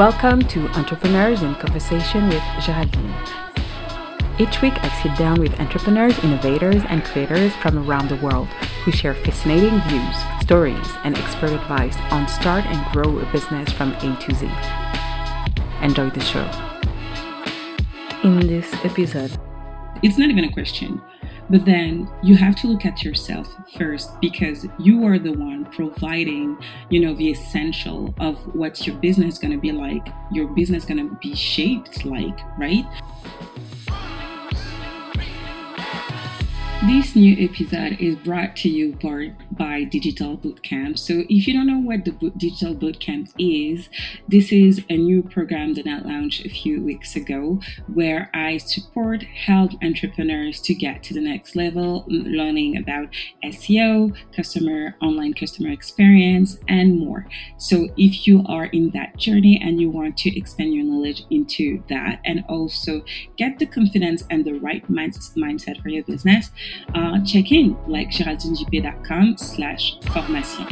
Welcome to Entrepreneurs in Conversation with Geraldine. Each week, I sit down with entrepreneurs, innovators, and creators from around the world who share fascinating views, stories, and expert advice on start and grow a business from A to Z. Enjoy the show. In this episode, it's not even a question. But then you have to look at yourself first because you are the one providing, you know, the essential of what your business is going to be like, your business is going to be shaped like, right? This new episode is brought to you by, by Digital Bootcamp. So, if you don't know what the Bo- Digital Bootcamp is, this is a new program that I launched a few weeks ago where I support, help entrepreneurs to get to the next level, learning about SEO, customer, online customer experience, and more. So, if you are in that journey and you want to expand your knowledge into that and also get the confidence and the right mindset for your business, uh, check in like geraldinejp.com slash formation.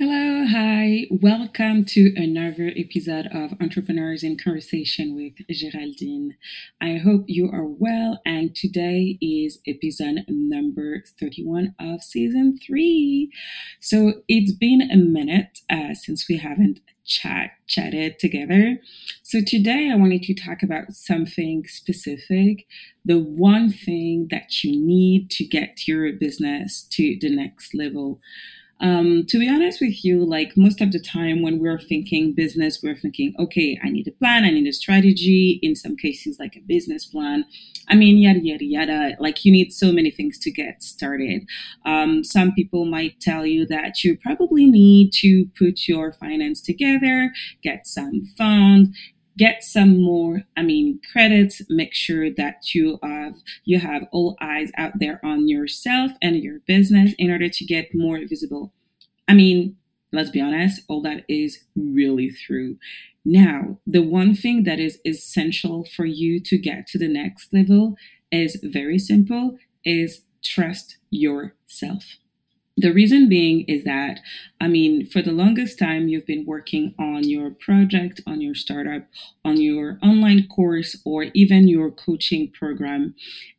Hello, hi, welcome to another episode of Entrepreneurs in Conversation with Geraldine. I hope you are well, and today is episode number 31 of season three. So it's been a minute uh, since we haven't chat chatted together. So today I wanted to talk about something specific, the one thing that you need to get your business to the next level. Um, to be honest with you, like most of the time when we're thinking business, we're thinking, okay, I need a plan, I need a strategy, in some cases, like a business plan. I mean, yada, yada, yada. Like you need so many things to get started. Um, some people might tell you that you probably need to put your finance together, get some fund, get some more i mean credits make sure that you have you have all eyes out there on yourself and your business in order to get more visible. I mean let's be honest all that is really true now the one thing that is essential for you to get to the next level is very simple is trust yourself the reason being is that, I mean, for the longest time, you've been working on your project, on your startup, on your online course, or even your coaching program.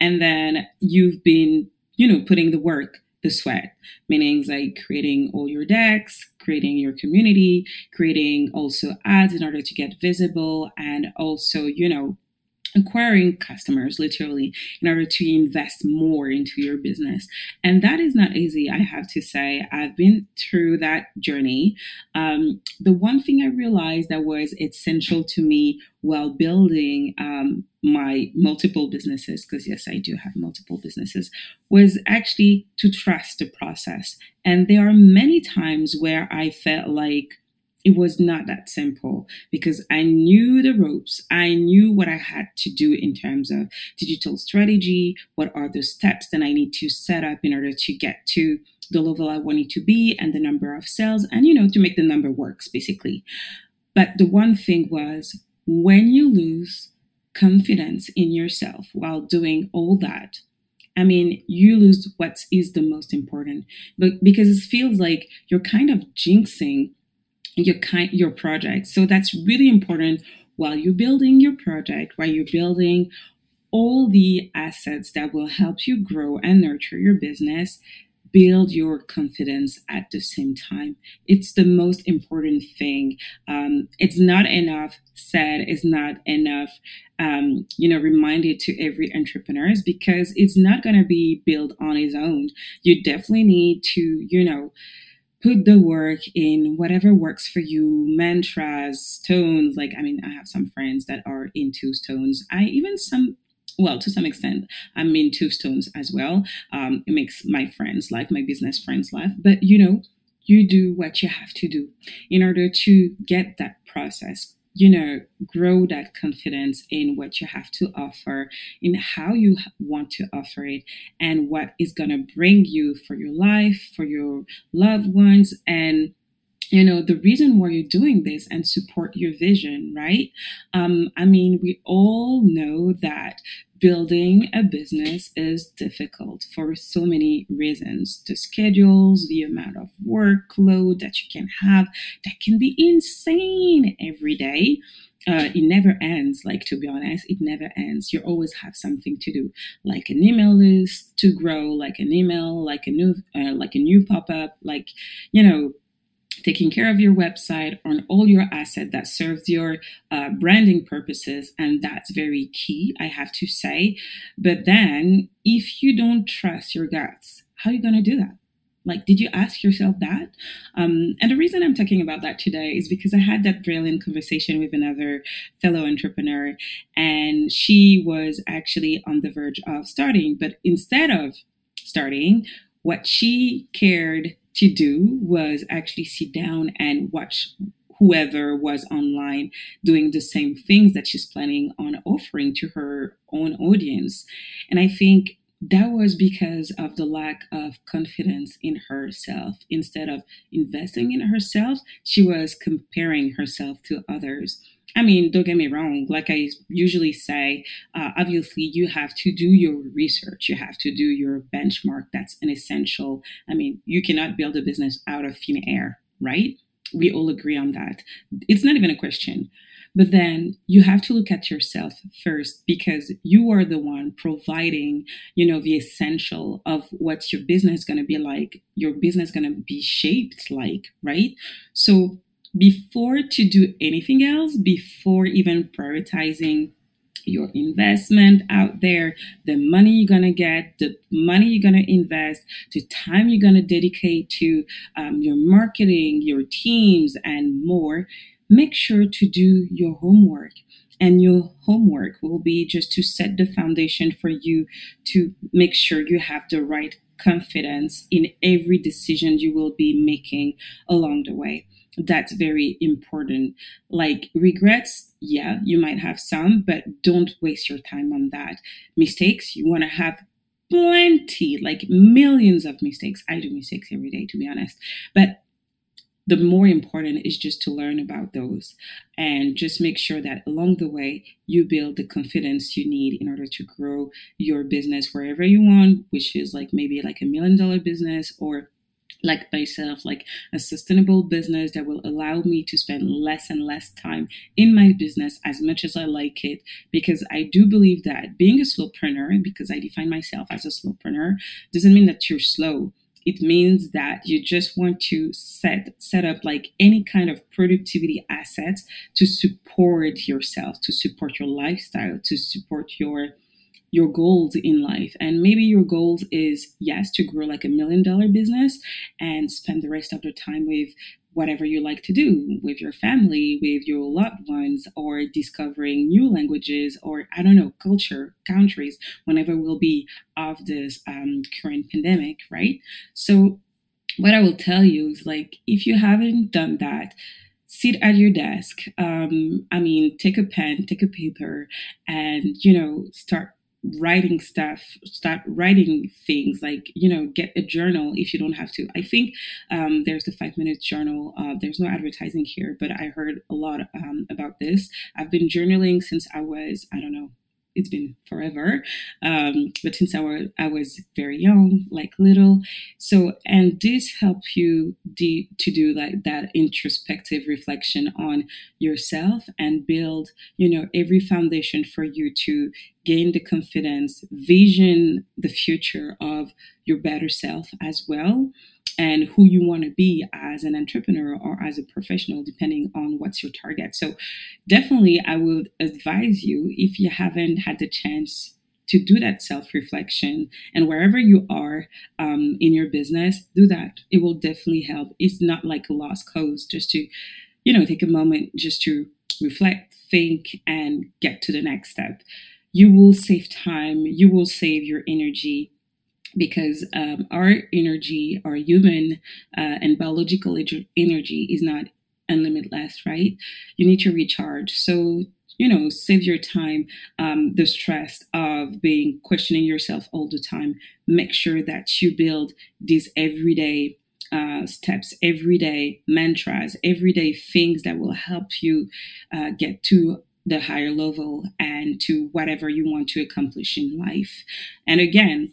And then you've been, you know, putting the work, the sweat, meaning like creating all your decks, creating your community, creating also ads in order to get visible, and also, you know, acquiring customers literally in order to invest more into your business. And that is not easy i have to say. I've been through that journey. Um, the one thing i realized that was essential to me while building um, my multiple businesses because yes i do have multiple businesses was actually to trust the process. And there are many times where i felt like it was not that simple because I knew the ropes. I knew what I had to do in terms of digital strategy, what are the steps that I need to set up in order to get to the level I wanted to be and the number of sales and, you know, to make the number works basically. But the one thing was when you lose confidence in yourself while doing all that, I mean, you lose what is the most important, but because it feels like you're kind of jinxing your kind your project. So that's really important while you're building your project, while you're building all the assets that will help you grow and nurture your business build your confidence at the same time. It's the most important thing. Um, it's not enough said, it's not enough, um, you know, reminded to every entrepreneur because it's not going to be built on its own. You definitely need to, you know, put the work in whatever works for you mantras stones like i mean i have some friends that are into stones i even some well to some extent i'm into stones as well. Um, it makes my friends life my business friends life. But you know you do what you have to do in order to get that process you know, grow that confidence in what you have to offer, in how you want to offer it, and what is going to bring you for your life, for your loved ones, and you know the reason why you're doing this and support your vision right? Um, i mean we all know that building a business is difficult for so many reasons. The schedules the amount of workload that you can have that can be insane every day. Uh, it never ends like to be honest it never ends. You always have something to do like an email list to grow like an email like a new uh, like a new pop-up like you know taking care of your website on all your asset that serves your uh, branding purposes and that's very key i have to say. But then if you don't trust your guts how are you going to do that? Like did you ask yourself that? Um, and the reason i'm talking about that today is because i had that brilliant conversation with another fellow entrepreneur and she was actually on the verge of starting. But instead of starting what she cared to do was actually sit down and watch whoever was online doing the same things that she's planning on offering to her own audience. And I think that was because of the lack of confidence in herself. Instead of investing in herself, she was comparing herself to others. I mean, don't get me wrong. Like I usually say, uh, obviously, you have to do your research. You have to do your benchmark. That's an essential. I mean, you cannot build a business out of thin air, right? We all agree on that. It's not even a question. But then you have to look at yourself first because you are the one providing, you know, the essential of what your business going to be like, your business going to be shaped like, right? So before to do anything else, before even prioritizing your investment out there, the money you're going to get, the money you're going to invest, the time you're going to dedicate to um, your marketing, your teams, and more, make sure to do your homework. And your homework will be just to set the foundation for you to make sure you have the right confidence in every decision you will be making along the way that's very important. Like regrets, yeah, you might have some, but don't waste your time on that. Mistakes, you want to have plenty, like millions of mistakes. I do mistakes every day, to be honest. But the more important is just to learn about those and just make sure that along the way you build the confidence you need in order to grow your business wherever you want, which is like maybe like a million dollar business or like myself, like a sustainable business that will allow me to spend less and less time in my business as much as I like it. Because I do believe that being a slowpreneur, because I define myself as a slowpreneur, doesn't mean that you're slow. It means that you just want to set set up like any kind of productivity assets to support yourself, to support your lifestyle, to support your your goals in life. And maybe your goals is, yes, to grow like a million dollar business and spend the rest of the time with whatever you like to do with your family, with your loved ones, or discovering new languages, or I don't know, culture, countries, whenever we'll be of this um, current pandemic, right? So, what I will tell you is like, if you haven't done that, sit at your desk. Um, I mean, take a pen, take a paper, and, you know, start writing stuff start writing things like you know get a journal if you don't have to. I think um, there's the five minute journal uh, there's no advertising here but i heard a lot um, about this. I've been journaling since i was i don't know it's been forever. Um, but since I was, I was very young, like little, so and this helps you de- to do like that introspective reflection on yourself and build, you know, every foundation for you to gain the confidence, vision the future of your better self as well and who you want to be as an entrepreneur or as a professional, depending on what's your target. So, definitely, I would advise you if you haven't had the chance to do that self reflection and wherever you are um, in your business, do that. It will definitely help. It's not like a lost cause, just to, you know, take a moment just to reflect, think, and get to the next step. You will save time, you will save your energy because um, our energy, our human uh, and biological energy is not unlimitless, right? You need to recharge. So, you know, save your time, um, the stress of being questioning yourself all the time. Make sure that you build these everyday uh, steps, everyday mantras, everyday things that will help you uh, get to the higher level and to whatever you want to accomplish in life. And again,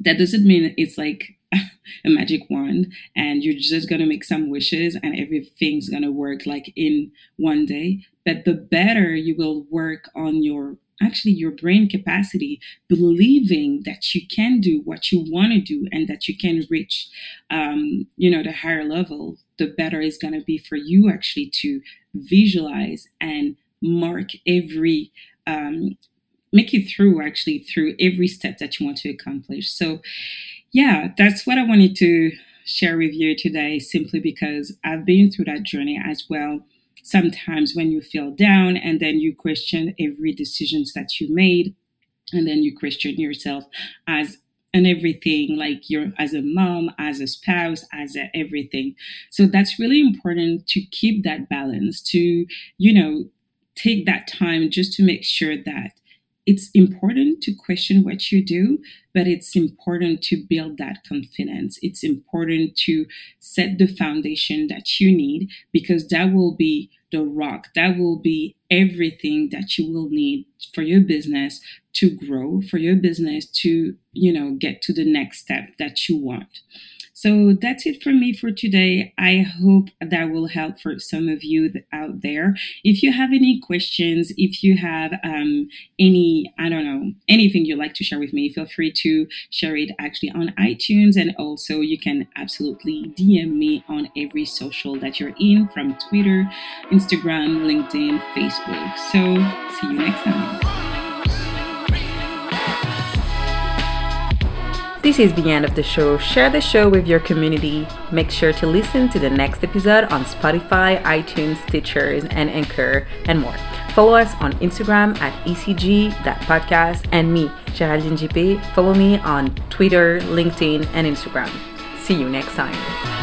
that doesn't mean it's like a magic wand and you're just going to make some wishes and everything's going to work like in one day. But the better you will work on your actually your brain capacity, believing that you can do what you want to do and that you can reach, um, you know, the higher level, the better it's going to be for you actually to visualize and mark every um, make it through actually through every step that you want to accomplish. So yeah that's what i wanted to share with you today simply because i've been through that journey as well. Sometimes when you feel down and then you question every decisions that you made and then you question yourself as and everything like you're as a mom as a spouse as a everything. So that's really important to keep that balance to you know take that time just to make sure that it's important to question what you do, but it's important to build that confidence. It's important to set the foundation that you need because that will be the rock, that will be everything that you will need for your business to grow, for your business to, you know, get to the next step that you want. So that's it for me for today. I hope that will help for some of you out there. If you have any questions, if you have um, any, I don't know, anything you'd like to share with me, feel free to share it actually on iTunes. And also, you can absolutely DM me on every social that you're in from Twitter, Instagram, LinkedIn, Facebook. So, see you next time. This is the end of the show. Share the show with your community. Make sure to listen to the next episode on Spotify, iTunes, Stitchers, and Anchor, and more. Follow us on Instagram at ecg.podcast and me, Geraldine JP. Follow me on Twitter, LinkedIn, and Instagram. See you next time.